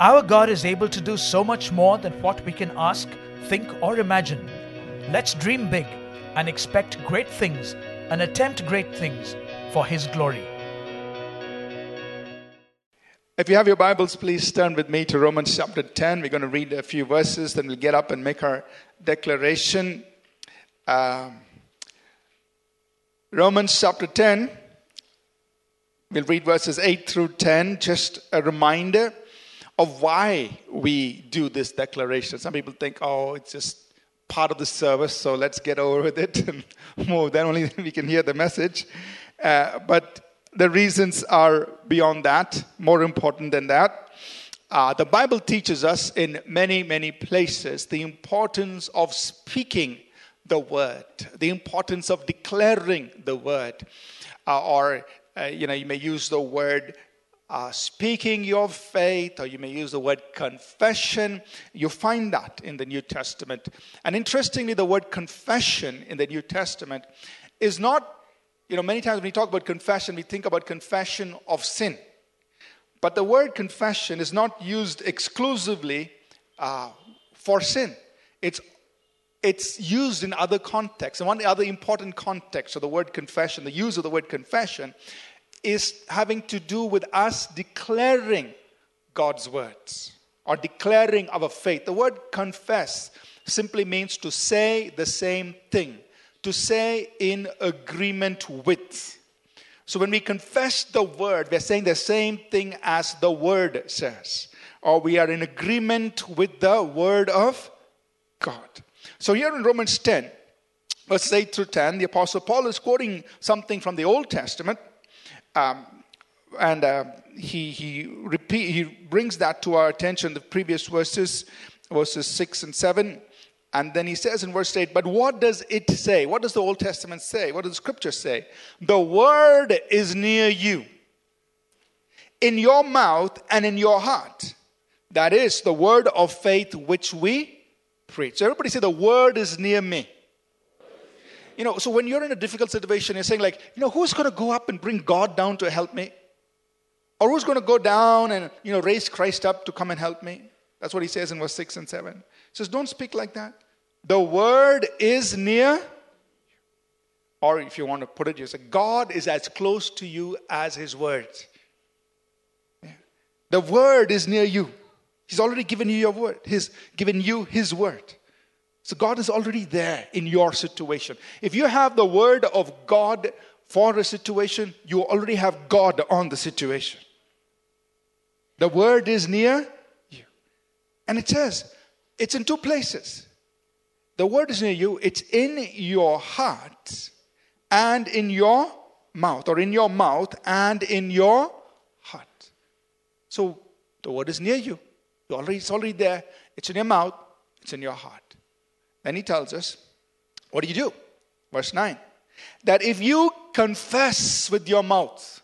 Our God is able to do so much more than what we can ask, think, or imagine. Let's dream big and expect great things and attempt great things for His glory. If you have your Bibles, please turn with me to Romans chapter 10. We're going to read a few verses, then we'll get up and make our declaration. Um, Romans chapter 10, we'll read verses 8 through 10. Just a reminder of why we do this declaration. Some people think, oh, it's just part of the service, so let's get over with it and move. Then only we can hear the message. Uh, but the reasons are beyond that, more important than that. Uh, the Bible teaches us in many, many places the importance of speaking the word, the importance of declaring the word. Uh, or, uh, you know, you may use the word uh, speaking your faith, or you may use the word confession. You find that in the New Testament. And interestingly, the word confession in the New Testament is not you know, many times when we talk about confession, we think about confession of sin. But the word confession is not used exclusively uh, for sin. It's, it's used in other contexts. And one other important context of the word confession, the use of the word confession, is having to do with us declaring God's words or declaring our faith. The word confess simply means to say the same thing to say in agreement with. So when we confess the word, we're saying the same thing as the word says, or we are in agreement with the word of God. So here in Romans 10, verse 8 through 10, the Apostle Paul is quoting something from the Old Testament. Um, and uh, he, he, repeat, he brings that to our attention, the previous verses, verses 6 and 7. And then he says in verse 8, but what does it say? What does the Old Testament say? What does the scripture say? The word is near you, in your mouth and in your heart. That is the word of faith which we preach. So everybody say, the word is near me. You know, so when you're in a difficult situation, you're saying, like, you know, who's going to go up and bring God down to help me? Or who's going to go down and, you know, raise Christ up to come and help me? That's what he says in verse 6 and 7. He says, Don't speak like that. The word is near. Or if you want to put it, you say, God is as close to you as his word. The word is near you. He's already given you your word. He's given you his word. So God is already there in your situation. If you have the word of God for a situation, you already have God on the situation. The word is near you. And it says, it's in two places. The word is near you, it's in your heart and in your mouth, or in your mouth and in your heart. So the word is near you. It's already there. It's in your mouth, it's in your heart. Then he tells us, what do you do? Verse 9. That if you confess with your mouth,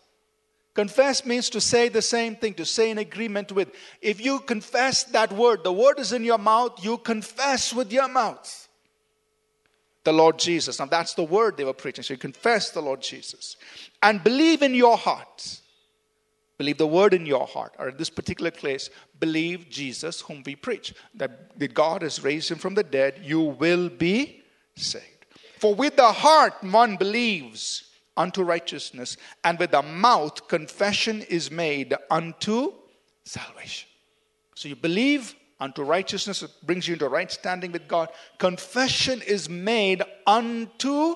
confess means to say the same thing, to say in agreement with. If you confess that word, the word is in your mouth, you confess with your mouth the Lord Jesus. Now, that's the word they were preaching. So you confess the Lord Jesus and believe in your heart. Believe the word in your heart, or in this particular case, believe Jesus, whom we preach, that God has raised him from the dead, you will be saved. For with the heart one believes unto righteousness, and with the mouth confession is made unto salvation. So you believe unto righteousness, it brings you into right standing with God. Confession is made unto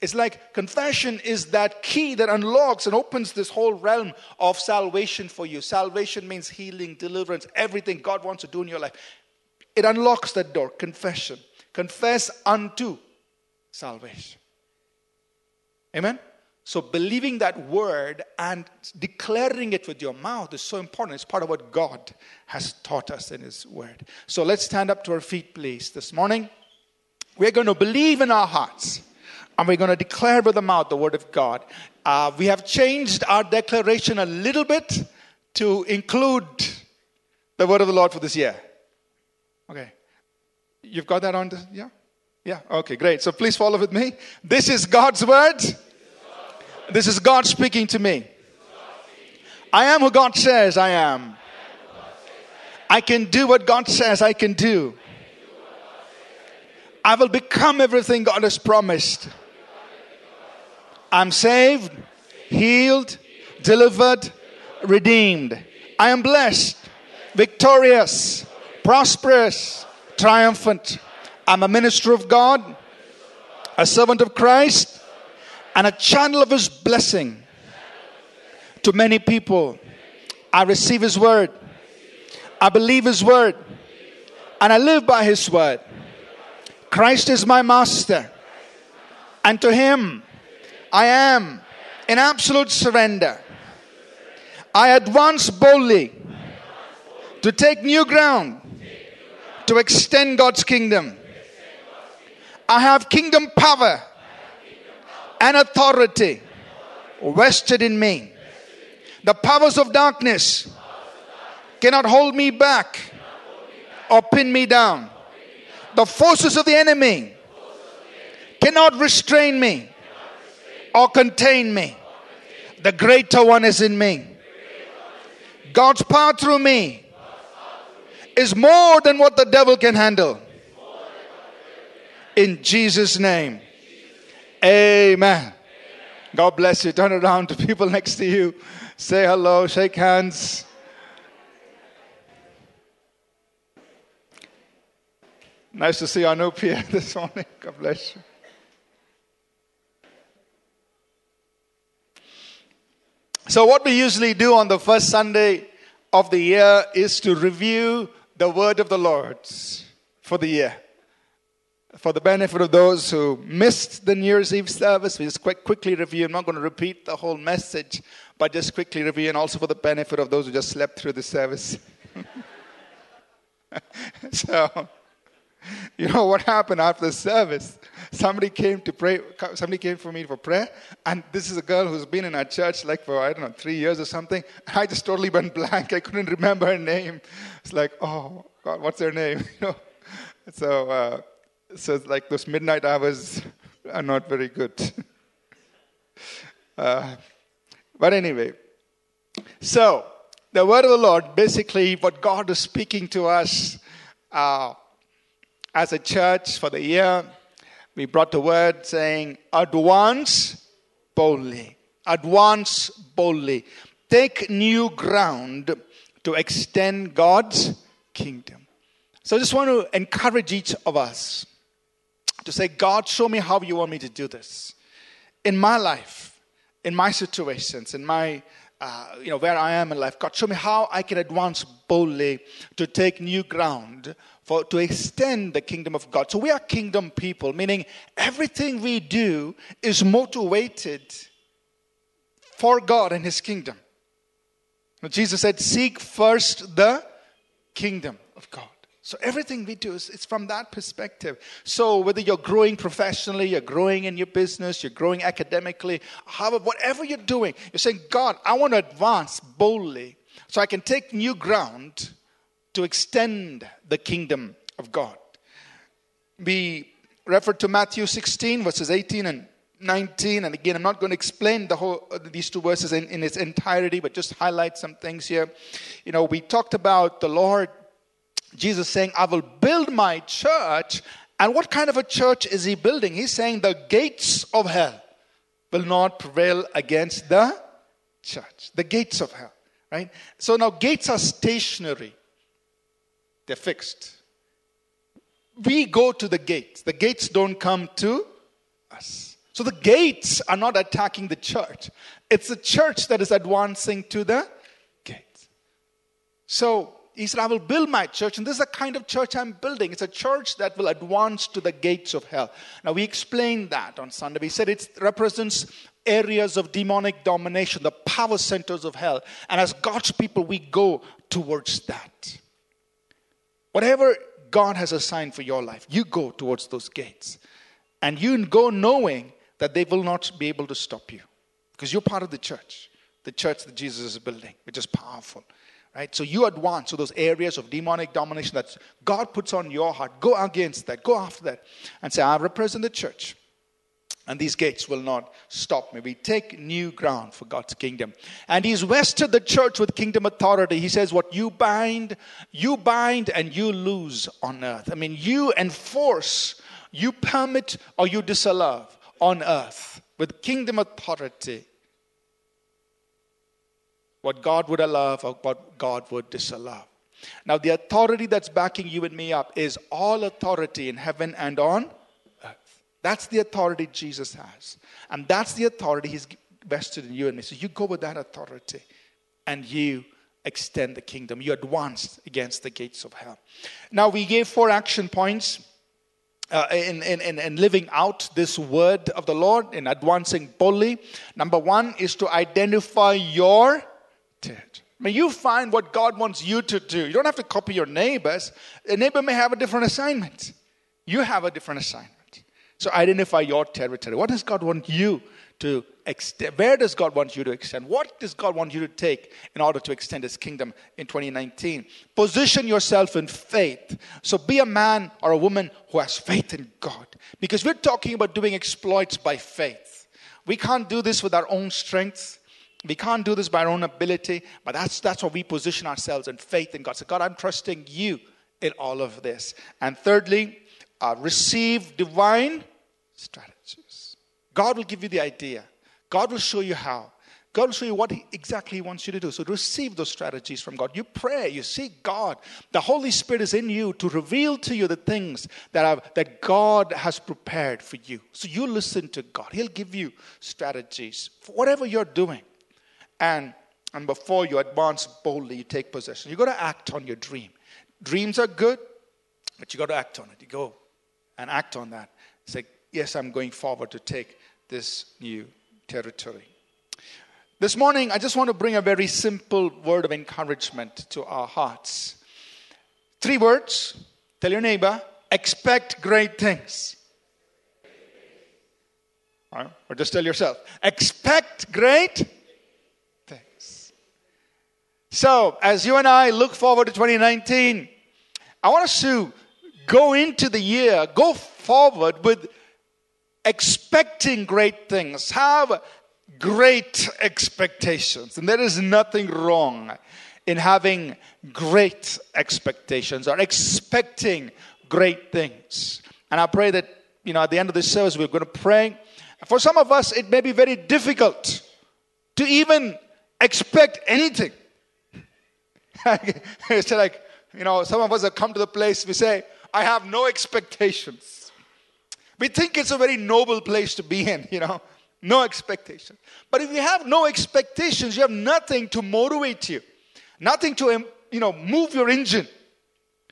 it's like confession is that key that unlocks and opens this whole realm of salvation for you. Salvation means healing, deliverance, everything God wants to do in your life. It unlocks that door. Confession. Confess unto salvation. Amen? So, believing that word and declaring it with your mouth is so important. It's part of what God has taught us in His word. So, let's stand up to our feet, please. This morning, we're going to believe in our hearts and we're going to declare with the mouth the word of God. Uh, we have changed our declaration a little bit to include the word of the Lord for this year. Okay. You've got that on? The, yeah? Yeah. Okay, great. So, please follow with me. This is God's word. This is God speaking to me. I am who God says I am. I can do what God says I can do. I will become everything God has promised. I'm saved, healed, delivered, redeemed. I am blessed, victorious, prosperous, triumphant. I'm a minister of God, a servant of Christ, and a channel of His blessing to many people. I receive His word, I believe His word, and I live by His word. Christ is my master, and to Him I am in absolute surrender. I advance boldly to take new ground, to extend God's kingdom. I have kingdom power and authority vested in me. The powers of darkness cannot hold me back or pin me down. The forces of the enemy cannot restrain me or contain me. The greater one is in me. God's power through me is more than what the devil can handle. In Jesus' name. Amen. God bless you. Turn around to people next to you. Say hello, shake hands. Nice to see Anupia this morning. God bless you. So, what we usually do on the first Sunday of the year is to review the word of the Lord for the year. For the benefit of those who missed the New Year's Eve service, we just quick, quickly review. I'm not going to repeat the whole message, but just quickly review, and also for the benefit of those who just slept through the service. so, you know what happened after the service? Somebody came to pray, somebody came for me for prayer, and this is a girl who's been in our church like for, I don't know, three years or something. I just totally went blank. I couldn't remember her name. It's like, oh, God, what's her name? You know? So, uh, so it's like those midnight hours are not very good. uh, but anyway, so the word of the Lord, basically, what God is speaking to us. Uh, as a church for the year, we brought the word saying, advance boldly. Advance boldly. Take new ground to extend God's kingdom. So I just want to encourage each of us to say, God, show me how you want me to do this. In my life, in my situations, in my uh, you know, where I am in life. God, show me how I can advance boldly to take new ground for to extend the kingdom of God. So we are kingdom people, meaning everything we do is motivated for God and His kingdom. Jesus said, "Seek first the kingdom of God." So everything we do is it's from that perspective. So whether you're growing professionally, you're growing in your business, you're growing academically, however, whatever you're doing, you're saying, God, I want to advance boldly so I can take new ground to extend the kingdom of God. We refer to Matthew 16, verses 18 and 19 and again i'm not going to explain the whole these two verses in, in its entirety but just highlight some things here you know we talked about the lord Jesus saying, I will build my church. And what kind of a church is he building? He's saying the gates of hell will not prevail against the church. The gates of hell, right? So now gates are stationary, they're fixed. We go to the gates, the gates don't come to us. So the gates are not attacking the church, it's the church that is advancing to the gates. So he said, I will build my church, and this is the kind of church I'm building. It's a church that will advance to the gates of hell. Now, we explained that on Sunday. We said it represents areas of demonic domination, the power centers of hell. And as God's people, we go towards that. Whatever God has assigned for your life, you go towards those gates. And you go knowing that they will not be able to stop you because you're part of the church, the church that Jesus is building, which is powerful. Right? So you advance to those areas of demonic domination that God puts on your heart. Go against that. Go after that. And say, I represent the church. And these gates will not stop me. We take new ground for God's kingdom. And He's vested the church with kingdom authority. He says, What you bind, you bind and you lose on earth. I mean, you enforce, you permit, or you disallow on earth with kingdom authority what God would allow or what God would disallow. Now, the authority that's backing you and me up is all authority in heaven and on that's the authority Jesus has. And that's the authority he's vested in you and me. So you go with that authority and you extend the kingdom. You advance against the gates of hell. Now, we gave four action points. Uh, in, in, in, in living out this word of the Lord, in advancing boldly. Number one is to identify your territory. May you find what God wants you to do. You don't have to copy your neighbors. A neighbor may have a different assignment. You have a different assignment. So identify your territory. What does God want you to extend? Where does God want you to extend? What does God want you to take in order to extend His kingdom in 2019? Position yourself in faith. So be a man or a woman who has faith in God. Because we're talking about doing exploits by faith. We can't do this with our own strength. We can't do this by our own ability, but that's, that's what we position ourselves in faith in God. So, God, I'm trusting you in all of this. And thirdly, uh, receive divine strategies. God will give you the idea, God will show you how. God will show you what he exactly He wants you to do. So receive those strategies from God. You pray, you seek God. The Holy Spirit is in you to reveal to you the things that, that God has prepared for you. So you listen to God. He'll give you strategies for whatever you're doing. And, and before you advance boldly, you take possession. You got to act on your dream. Dreams are good, but you got to act on it. You go and act on that. Say, yes, I'm going forward to take this new territory. This morning, I just want to bring a very simple word of encouragement to our hearts. Three words. Tell your neighbor, expect great things. Or just tell yourself, expect great things. So, as you and I look forward to 2019, I want us to go into the year, go forward with expecting great things. Have great expectations. And there is nothing wrong in having great expectations or expecting great things. And I pray that, you know, at the end of this service, we're going to pray. For some of us, it may be very difficult to even expect anything. it's like, you know, some of us have come to the place we say, I have no expectations. We think it's a very noble place to be in, you know, no expectations. But if you have no expectations, you have nothing to motivate you, nothing to, you know, move your engine.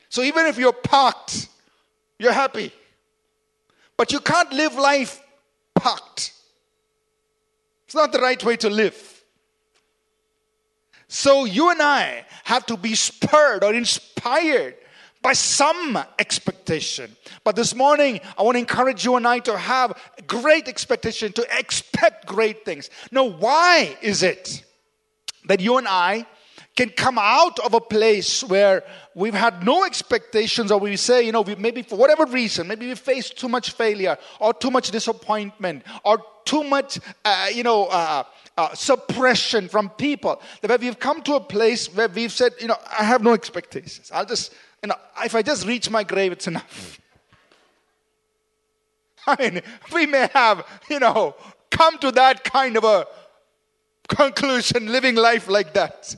So even if you're parked, you're happy. But you can't live life parked. It's not the right way to live. So you and I have to be spurred or inspired by some expectation. But this morning, I want to encourage you and I to have great expectation, to expect great things. Now, why is it that you and I can come out of a place where we've had no expectations, or we say, you know, we maybe for whatever reason, maybe we faced too much failure, or too much disappointment, or too much, uh, you know, uh, uh, suppression from people. That we've come to a place where we've said, you know, I have no expectations. I'll just if I just reach my grave, it's enough. I mean, we may have, you know, come to that kind of a conclusion, living life like that.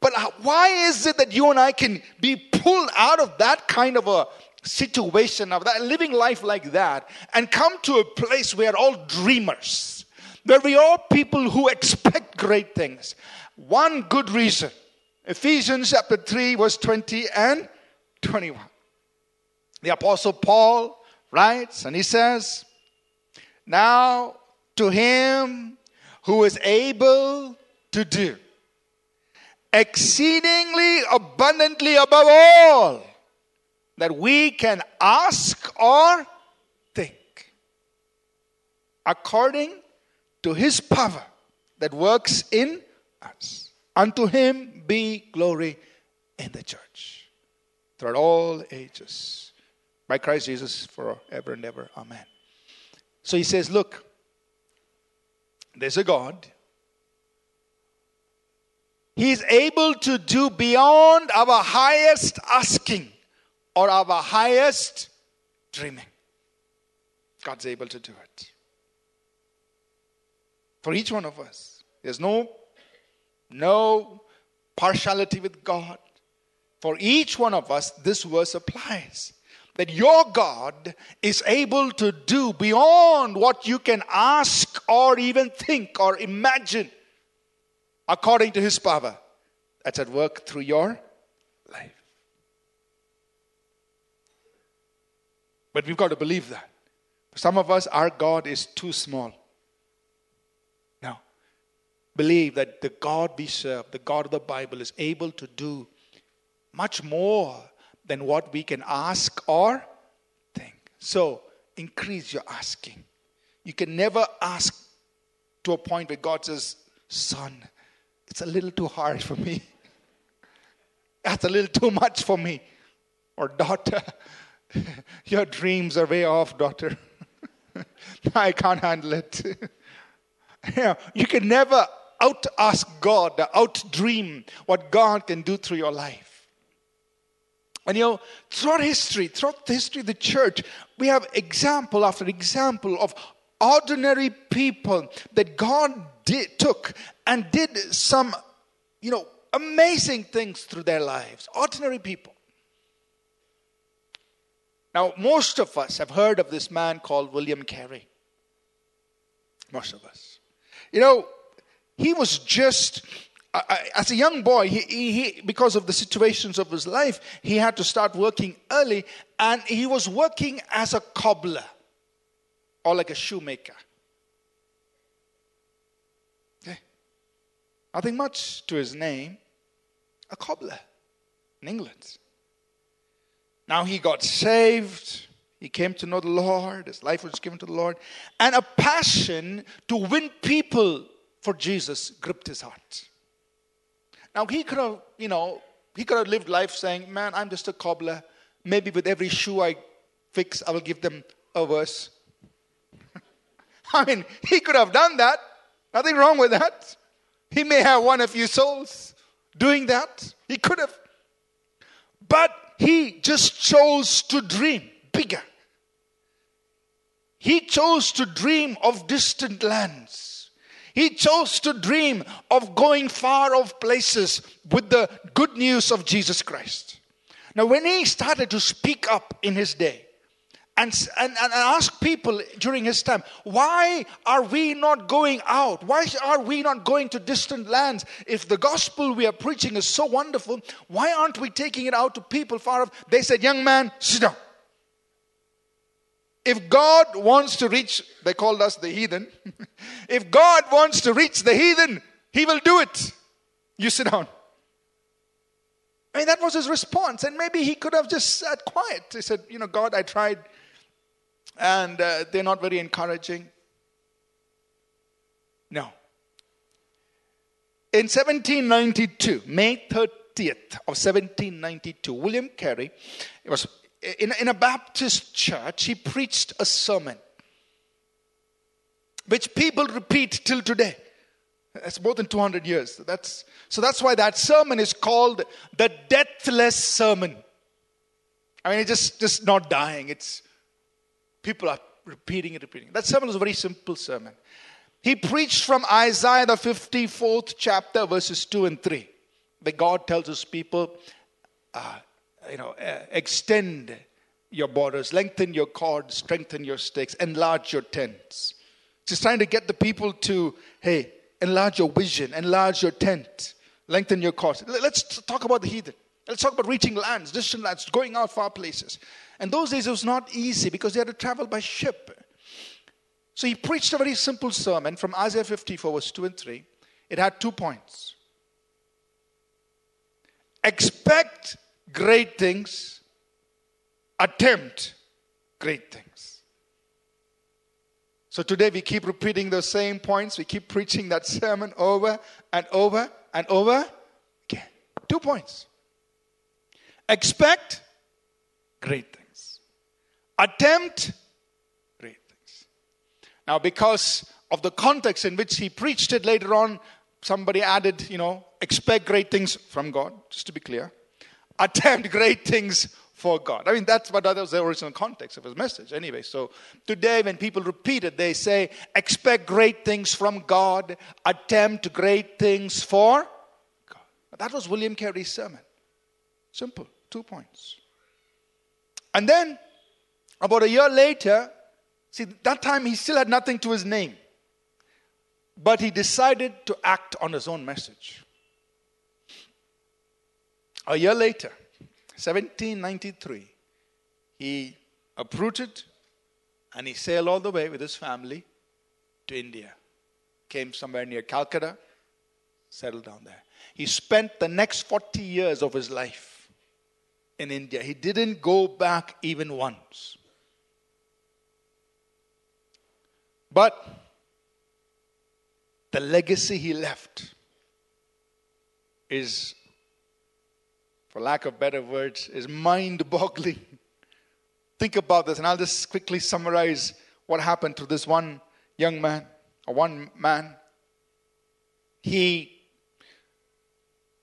But uh, why is it that you and I can be pulled out of that kind of a situation, of that living life like that, and come to a place where all dreamers, where we are people who expect great things? One good reason Ephesians chapter 3, verse 20 and 21. The Apostle Paul writes, and he says, Now to him who is able to do exceedingly abundantly above all that we can ask or think, according to his power that works in us. Unto him be glory in the church throughout all ages. By Christ Jesus forever and ever. Amen. So he says, Look, there's a God. He's able to do beyond our highest asking or our highest dreaming. God's able to do it. For each one of us. There's no, no partiality with God. For each one of us, this verse applies that your God is able to do beyond what you can ask or even think or imagine according to his power that's at work through your life. But we've got to believe that. For some of us, our God is too small. Now, believe that the God we serve, the God of the Bible, is able to do much more than what we can ask or think. So, increase your asking. You can never ask to a point where God says, Son, it's a little too hard for me. That's a little too much for me. Or, daughter, your dreams are way off, daughter. I can't handle it. yeah, you can never out ask God, out dream what God can do through your life. And you know, throughout history, throughout the history of the church, we have example after example of ordinary people that God did, took and did some, you know, amazing things through their lives. Ordinary people. Now, most of us have heard of this man called William Carey. Most of us. You know, he was just as a young boy, he, he, because of the situations of his life, he had to start working early, and he was working as a cobbler or like a shoemaker. Okay. Nothing much to his name, a cobbler in England. Now he got saved. He came to know the Lord. His life was given to the Lord. And a passion to win people for Jesus gripped his heart. Now, he could have, you know, he could have lived life saying, Man, I'm just a cobbler. Maybe with every shoe I fix, I will give them a verse. I mean, he could have done that. Nothing wrong with that. He may have won a few souls doing that. He could have. But he just chose to dream bigger. He chose to dream of distant lands. He chose to dream of going far off places with the good news of Jesus Christ. Now, when he started to speak up in his day and, and, and ask people during his time, why are we not going out? Why are we not going to distant lands? If the gospel we are preaching is so wonderful, why aren't we taking it out to people far off? They said, Young man, sit down. If God wants to reach, they called us the heathen. if God wants to reach the heathen, He will do it. You sit down. I mean, that was his response. And maybe he could have just sat quiet. He said, You know, God, I tried, and uh, they're not very encouraging. No. In 1792, May 30th of 1792, William Carey it was in, in a Baptist church, he preached a sermon which people repeat till today. That's more than 200 years. That's, so that's why that sermon is called the deathless sermon. I mean, it's just, just not dying. It's people are repeating it, repeating. That sermon was a very simple sermon. He preached from Isaiah, the 54th chapter, verses 2 and 3, where God tells his people, uh, you know, uh, extend your borders, lengthen your cords, strengthen your stakes, enlarge your tents. Just trying to get the people to, hey, enlarge your vision, enlarge your tent, lengthen your cords. Let's talk about the heathen. Let's talk about reaching lands, distant lands, going out far places. And those days it was not easy because they had to travel by ship. So he preached a very simple sermon from Isaiah 54, verse 2 and 3. It had two points. Expect great things, attempt great things. So today we keep repeating those same points. We keep preaching that sermon over and over and over again. Two points. Expect great things. Attempt great things. Now, because of the context in which he preached it later on, somebody added, you know, expect great things from God, just to be clear. Attempt great things for God. I mean, that's what that was the original context of his message, anyway. So today, when people repeat it, they say, expect great things from God, attempt great things for God. That was William Carey's sermon. Simple, two points. And then, about a year later, see, that time he still had nothing to his name. But he decided to act on his own message. A year later, 1793, he uprooted and he sailed all the way with his family to India. Came somewhere near Calcutta, settled down there. He spent the next 40 years of his life in India. He didn't go back even once. But the legacy he left is for lack of better words, is mind boggling. Think about this, and I'll just quickly summarize what happened to this one young man, or one man. He,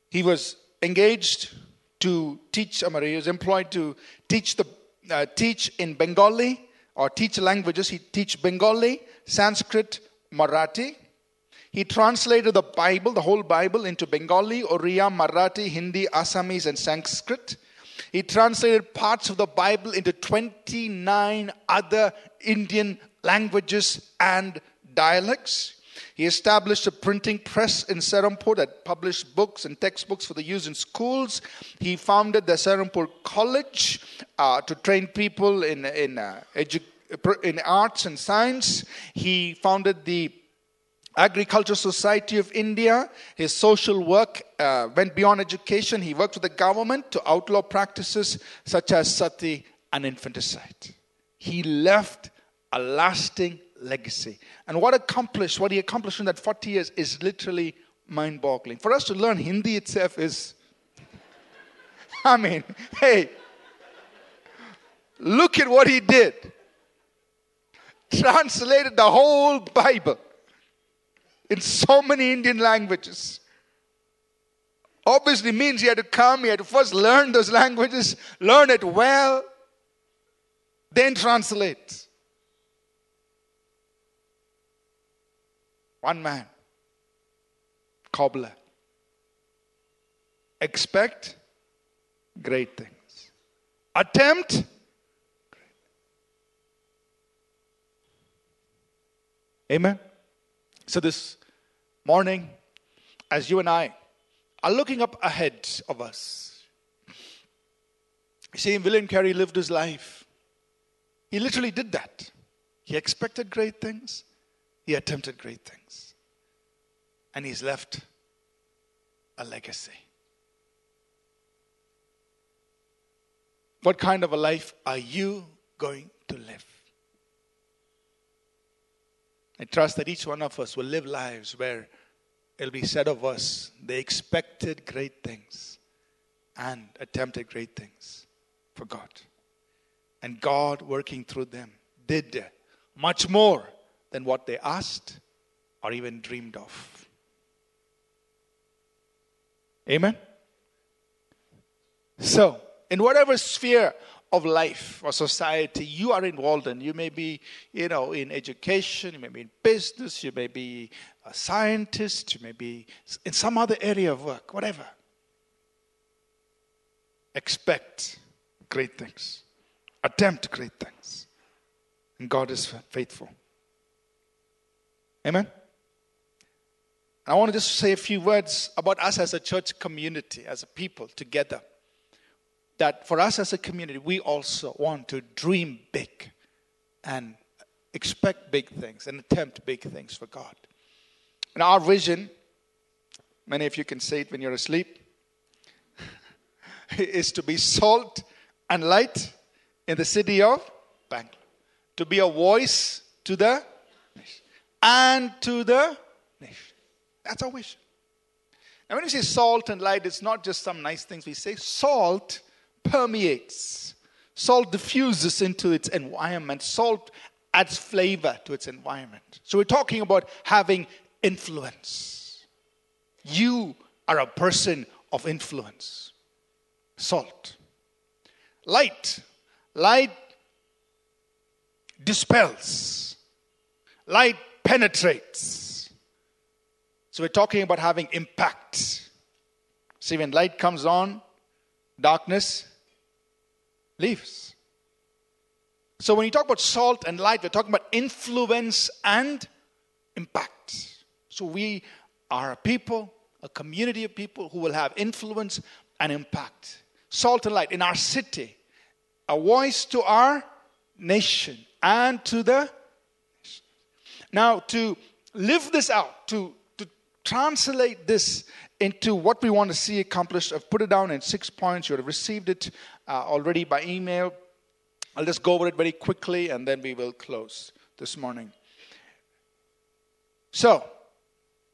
he was engaged to teach, I mean, he was employed to teach, the, uh, teach in Bengali or teach languages. He teach Bengali, Sanskrit, Marathi, he translated the Bible, the whole Bible, into Bengali, Oriya, Marathi, Hindi, Assamese, and Sanskrit. He translated parts of the Bible into 29 other Indian languages and dialects. He established a printing press in Serampore that published books and textbooks for the use in schools. He founded the Serampore College uh, to train people in, in, uh, edu- in arts and science. He founded the Agricultural Society of India. His social work uh, went beyond education. He worked with the government to outlaw practices such as sati and infanticide. He left a lasting legacy. And what accomplished, what he accomplished in that 40 years is literally mind-boggling. For us to learn Hindi itself is I mean, hey, look at what he did. Translated the whole Bible in so many Indian languages. Obviously means he had to come, he had to first learn those languages, learn it well, then translate. One man, cobbler. Expect great things. Attempt Amen. So this morning, as you and I are looking up ahead of us, you see, William Carey lived his life. He literally did that. He expected great things, he attempted great things, and he's left a legacy. What kind of a life are you going to live? I trust that each one of us will live lives where it'll be said of us, they expected great things and attempted great things for God. And God, working through them, did much more than what they asked or even dreamed of. Amen? So, in whatever sphere of life or society you are involved in. You may be, you know, in education, you may be in business, you may be a scientist, you may be in some other area of work, whatever. Expect great things, attempt great things, and God is faithful. Amen. I want to just say a few words about us as a church community, as a people together that for us as a community, we also want to dream big and expect big things and attempt big things for God. And our vision, many of you can say it when you're asleep, is to be salt and light in the city of Bangalore. To be a voice to the nation and to the nation. That's our vision. And when we say salt and light, it's not just some nice things we say. Salt permeates. Salt diffuses into its environment. Salt adds flavor to its environment. So we're talking about having influence. You are a person of influence. Salt. Light. Light dispels, light penetrates. So we're talking about having impact. See, when light comes on, darkness leaves. So when you talk about salt and light, we're talking about influence and impact. So we are a people, a community of people who will have influence and impact. Salt and light in our city, a voice to our nation and to the now to live this out to to translate this into what we want to see accomplished. I've put it down in six points. You have received it uh, already by email. I'll just go over it very quickly and then we will close this morning. So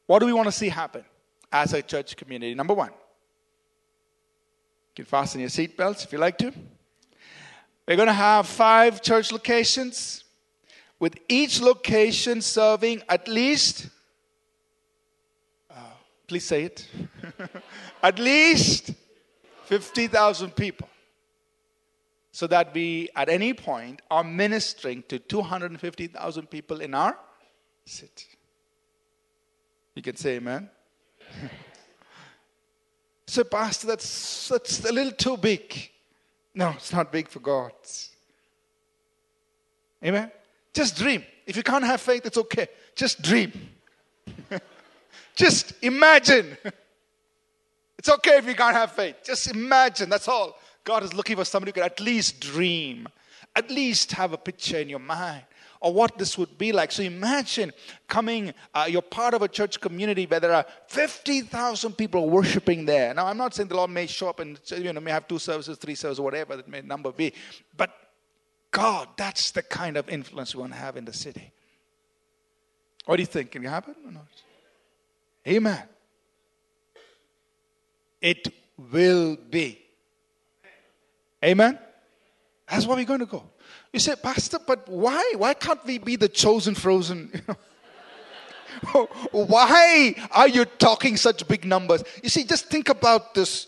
what do we want to see happen as a church community? Number one you can fasten your seatbelts if you like to. We're going to have five church locations, with each location serving at least, please say it, at least 50,000 people. So that we, at any point, are ministering to 250,000 people in our city. You can say amen. so, Pastor, that's, that's a little too big. No, it's not big for God. Amen? Just dream. If you can't have faith, it's okay. Just dream. Just imagine. It's okay if you can't have faith. Just imagine. That's all. God is looking for somebody who can at least dream, at least have a picture in your mind or what this would be like. So imagine coming, uh, you're part of a church community where there are 50,000 people worshiping there. Now, I'm not saying the Lord may show up and you know, may have two services, three services, whatever that may number be, but God, that's the kind of influence we want to have in the city. What do you think? Can it happen or not? Amen. It will be. Amen. That's where we're going to go. You say, Pastor, but why? Why can't we be the chosen frozen? Oh, why are you talking such big numbers? You see, just think about this.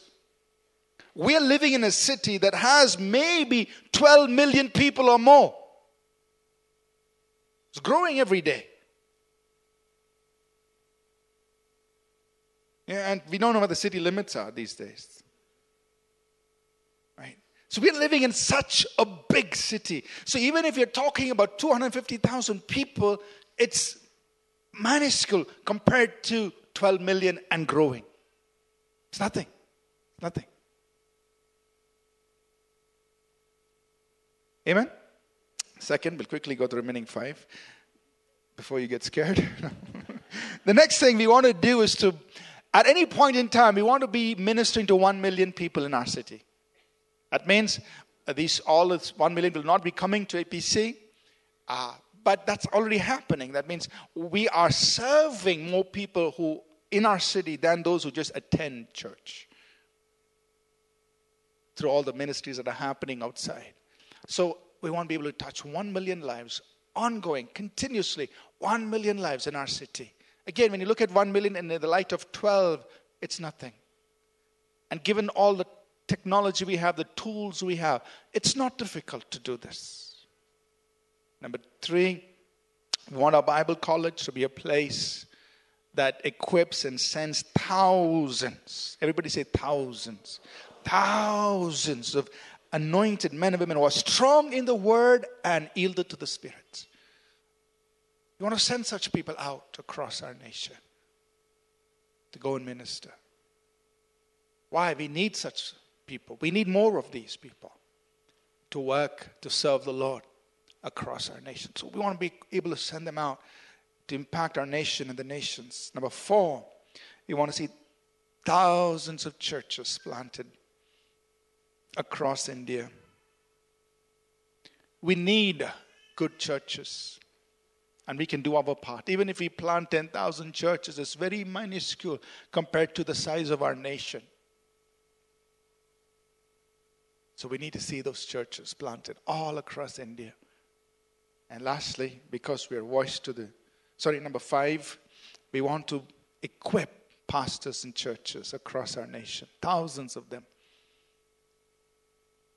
We're living in a city that has maybe 12 million people or more. It's growing every day. Yeah, and we don't know what the city limits are these days. Right? So we're living in such a big city. So even if you're talking about 250,000 people, it's minuscule compared to 12 million and growing. It's nothing. Nothing. Amen? Second, we'll quickly go to the remaining five before you get scared. the next thing we want to do is to, at any point in time, we want to be ministering to one million people in our city. That means uh, these all this 1 million will not be coming to APC. Uh, but that's already happening. That means we are serving more people who in our city than those who just attend church through all the ministries that are happening outside. So we want to be able to touch 1 million lives ongoing, continuously, 1 million lives in our city. Again, when you look at 1 million in the light of 12, it's nothing. And given all the technology we have, the tools we have, it's not difficult to do this. Number three, we want our Bible college to be a place that equips and sends thousands, everybody say thousands, thousands of anointed men and women who are strong in the word and yielded to the Spirit. We want to send such people out across our nation to go and minister. Why? We need such people. We need more of these people to work to serve the Lord across our nation. So we want to be able to send them out to impact our nation and the nations. Number four, we want to see thousands of churches planted across India. We need good churches. And we can do our part. Even if we plant 10,000 churches, it's very minuscule compared to the size of our nation. So we need to see those churches planted all across India. And lastly, because we are voice to the, sorry, number five, we want to equip pastors and churches across our nation, thousands of them.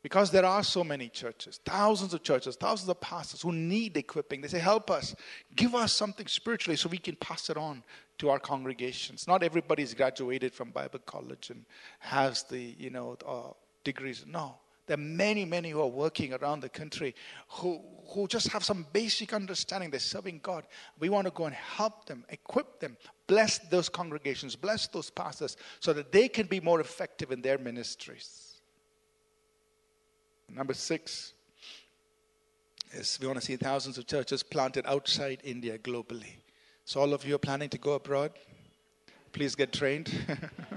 Because there are so many churches, thousands of churches, thousands of pastors who need equipping. They say, Help us, give us something spiritually so we can pass it on to our congregations. Not everybody's graduated from Bible college and has the, you know, uh, degrees. No. There are many, many who are working around the country who, who just have some basic understanding. They're serving God. We want to go and help them, equip them, bless those congregations, bless those pastors so that they can be more effective in their ministries. Number six is we want to see thousands of churches planted outside India globally. So, all of you are planning to go abroad, please get trained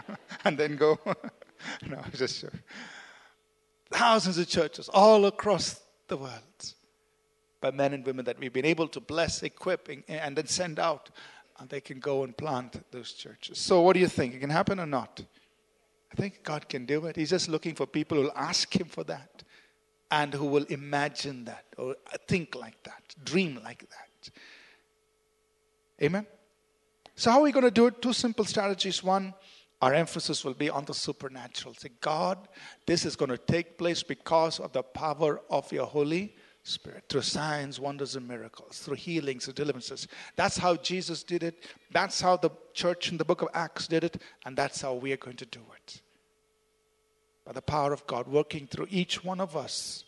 and then go. no, just sure. Thousands of churches all across the world by men and women that we've been able to bless, equip, and then send out. And they can go and plant those churches. So, what do you think? It can happen or not? I think God can do it. He's just looking for people who'll ask Him for that and who will imagine that or think like that, dream like that. Amen? So, how are we going to do it? Two simple strategies. One, our emphasis will be on the supernatural. Say, God, this is going to take place because of the power of your Holy Spirit, through signs, wonders, and miracles, through healings and deliverances. That's how Jesus did it. That's how the church in the book of Acts did it. And that's how we are going to do it. By the power of God working through each one of us,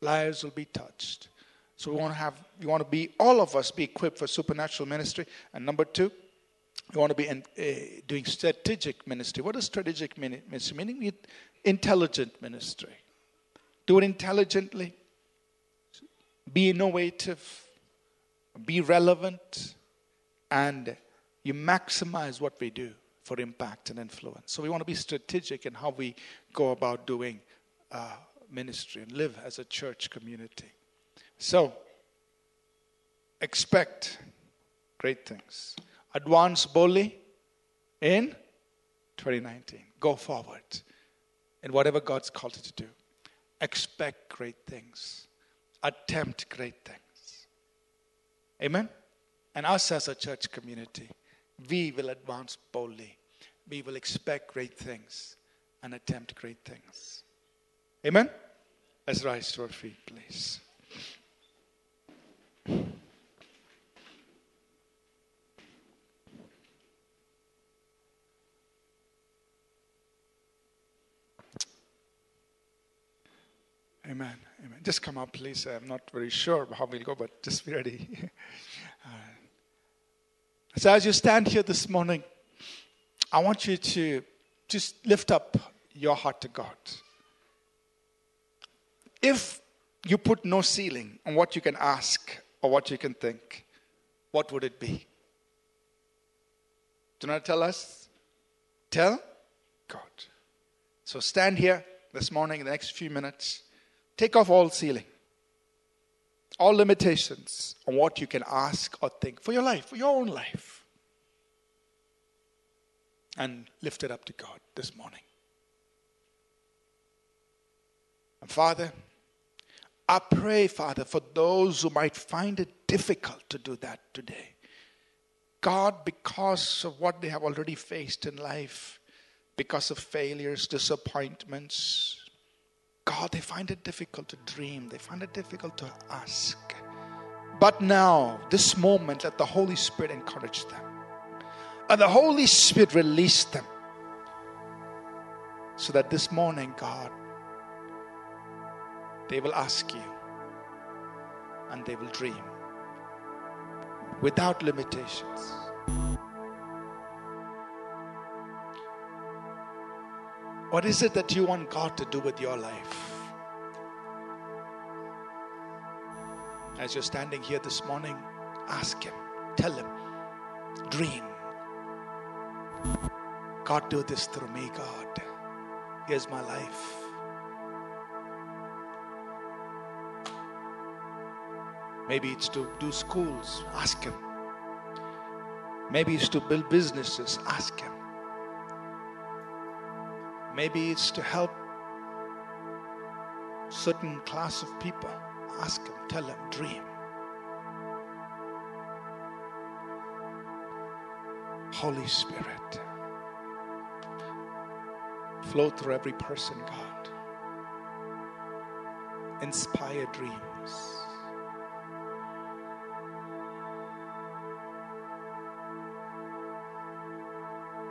lives will be touched. So we want to have, we want to be, all of us be equipped for supernatural ministry. And number two, we want to be in, uh, doing strategic ministry. What is strategic ministry? Meaning intelligent ministry. Do it intelligently. Be innovative. Be relevant. And you maximize what we do for impact and influence. So we want to be strategic in how we go about doing uh, ministry and live as a church community. So, expect great things. Advance boldly in 2019. Go forward in whatever God's called you to do. Expect great things. Attempt great things. Amen? And us as a church community, we will advance boldly. We will expect great things and attempt great things. Amen? Let's rise to our feet, please. Amen. Amen. Just come up, please. I'm not very sure how we'll go, but just be ready. so, as you stand here this morning, I want you to just lift up your heart to God. If you put no ceiling on what you can ask or what you can think, what would it be? Do not tell us? Tell God. So stand here this morning, in the next few minutes. Take off all ceiling, all limitations on what you can ask or think for your life, for your own life. And lift it up to God this morning. And Father, I pray, Father, for those who might find it difficult to do that today. God, because of what they have already faced in life, because of failures, disappointments, They find it difficult to dream, they find it difficult to ask. But now, this moment, let the Holy Spirit encourage them. And the Holy Spirit release them. So that this morning, God, they will ask you and they will dream without limitations. What is it that you want God to do with your life? As you're standing here this morning, ask Him, tell Him, dream. God, do this through me, God. Here's my life. Maybe it's to do schools, ask Him. Maybe it's to build businesses, ask Him. Maybe it's to help certain class of people, Ask him, tell him, dream. Holy Spirit, flow through every person, God. Inspire dreams.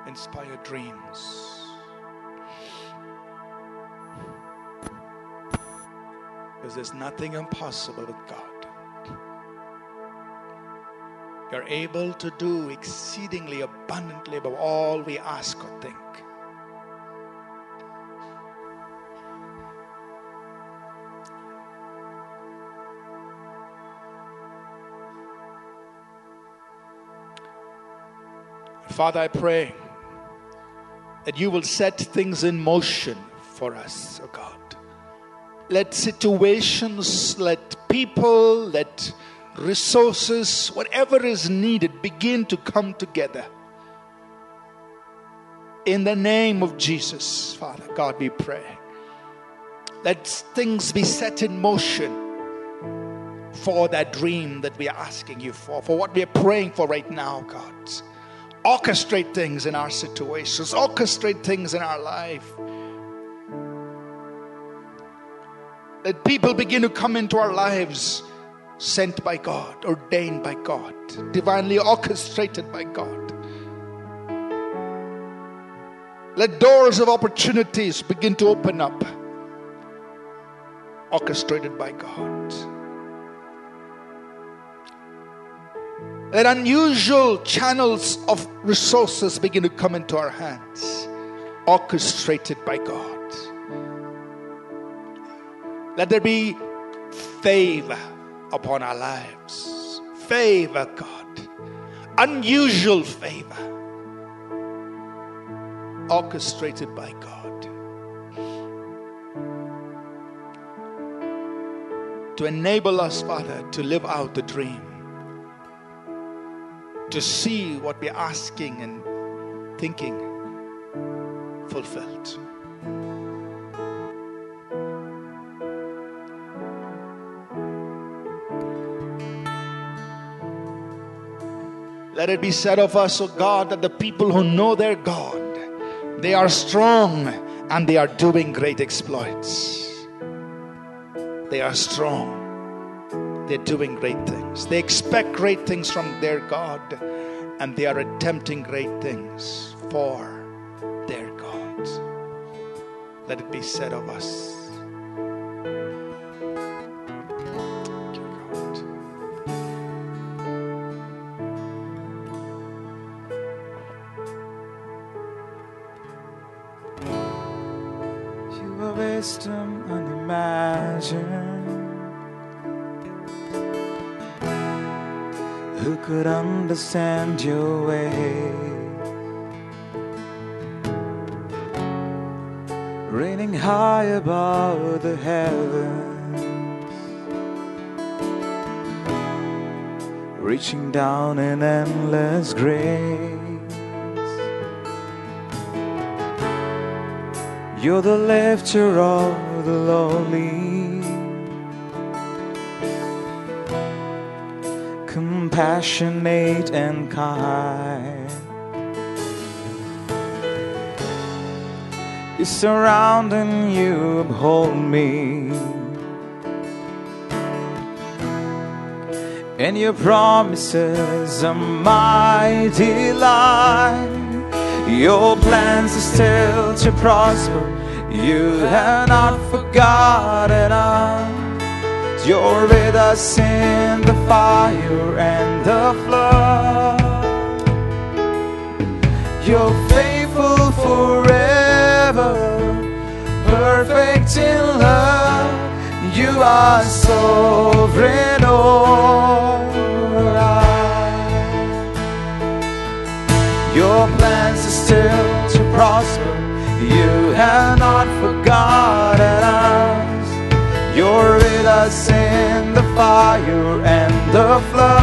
Inspire dreams. There's nothing impossible with God. You're able to do exceedingly abundantly above all we ask or think. Father, I pray that you will set things in motion for us, oh God. Let situations, let people, let resources, whatever is needed, begin to come together. In the name of Jesus, Father God, we pray. Let things be set in motion for that dream that we are asking you for, for what we are praying for right now, God. Orchestrate things in our situations, orchestrate things in our life. Let people begin to come into our lives sent by God, ordained by God, divinely orchestrated by God. Let doors of opportunities begin to open up, orchestrated by God. Let unusual channels of resources begin to come into our hands, orchestrated by God. Let there be favor upon our lives. Favor, God. Unusual favor. Orchestrated by God. To enable us, Father, to live out the dream. To see what we're asking and thinking fulfilled. Let it be said of us, O God, that the people who know their God, they are strong and they are doing great exploits. They are strong. They're doing great things. They expect great things from their God and they are attempting great things for their God. Let it be said of us. Wisdom unimagined. Who could understand your ways? Reigning high above the heavens, reaching down in endless grace. You're the lifter of the lonely. Compassionate and kind. You surround and you uphold me. And your promises are my delight. Your plans are still to prosper. You have not forgotten us. You're with us in the fire and the flood. You're faithful forever, perfect in love. You are sovereign over fire and the flood.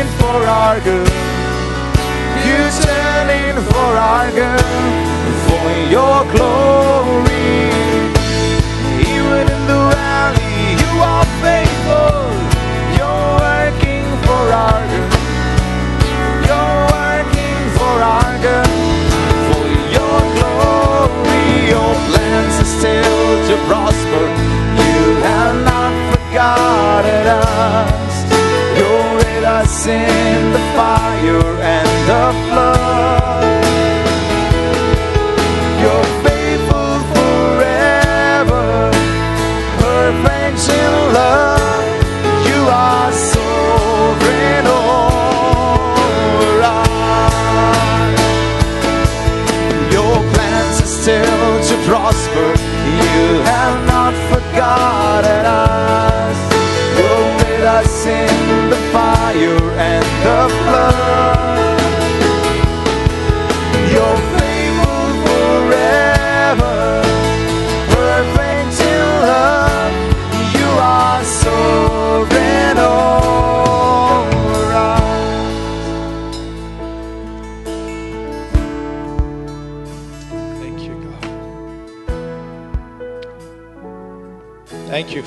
Turn it for our good. You turn it for our good, for your glory. Even in the valley, you are faithful. You're working for our good. You're working for our good. For your glory, your plans are still to prosper. You have not forgotten us. Us in the fire and the flood. You're faithful forever, perfect in love.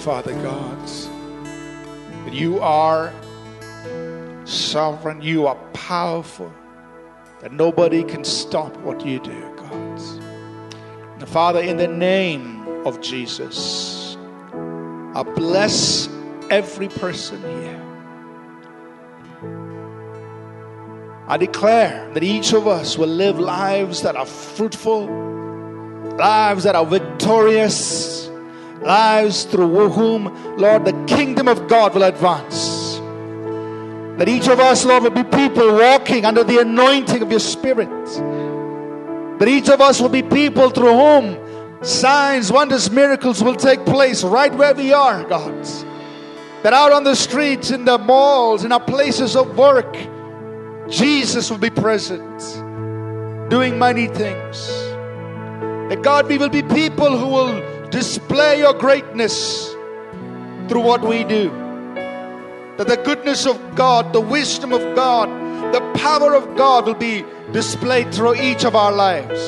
Father God, that you are sovereign, you are powerful, that nobody can stop what you do, God. Now, Father, in the name of Jesus, I bless every person here. I declare that each of us will live lives that are fruitful, lives that are victorious, lives through whom, Lord, the kingdom of God will advance. That each of us, Lord, will be people walking under the anointing of your Spirit. That each of us will be people through whom signs, wonders, miracles will take place right where we are, God. That out on the streets, in the malls, in our places of work, Jesus will be present, doing mighty things. That God, we will be people who will display your greatness through what we do. That the goodness of God, the wisdom of God, the power of God will be displayed through each of our lives.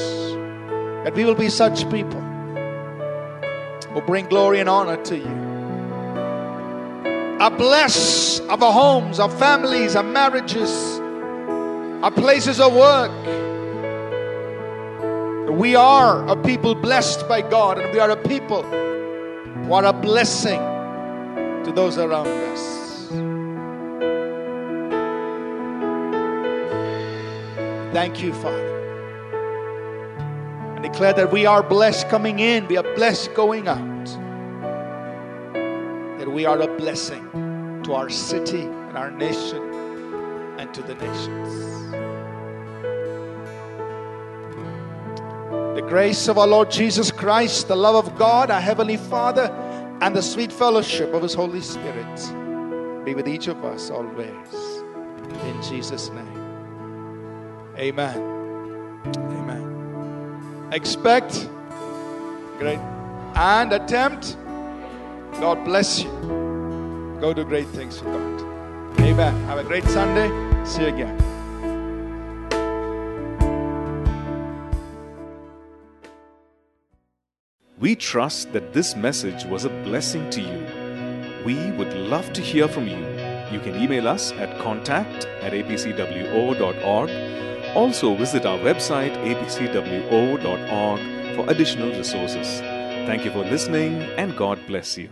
That we will be such people who bring glory and honor to you. I bless of our homes, our families, our marriages, our places of work. We are a people blessed by God, and we are a people who are a blessing to those around us. Thank you, Father. I declare that we are blessed coming in, we are blessed going out, that we are a blessing to our city and our nation and to the nations. The grace of our Lord Jesus Christ, the love of God, our Heavenly Father, and the sweet fellowship of His Holy Spirit be with each of us always. In Jesus' name. Amen. Amen. Expect, great, and attempt. God bless you. Go do great things for God. Amen. Have a great Sunday. See you again. We trust that this message was a blessing to you. We would love to hear from you. You can email us at contact at apcwo.org. Also, visit our website apcwo.org for additional resources. Thank you for listening and God bless you.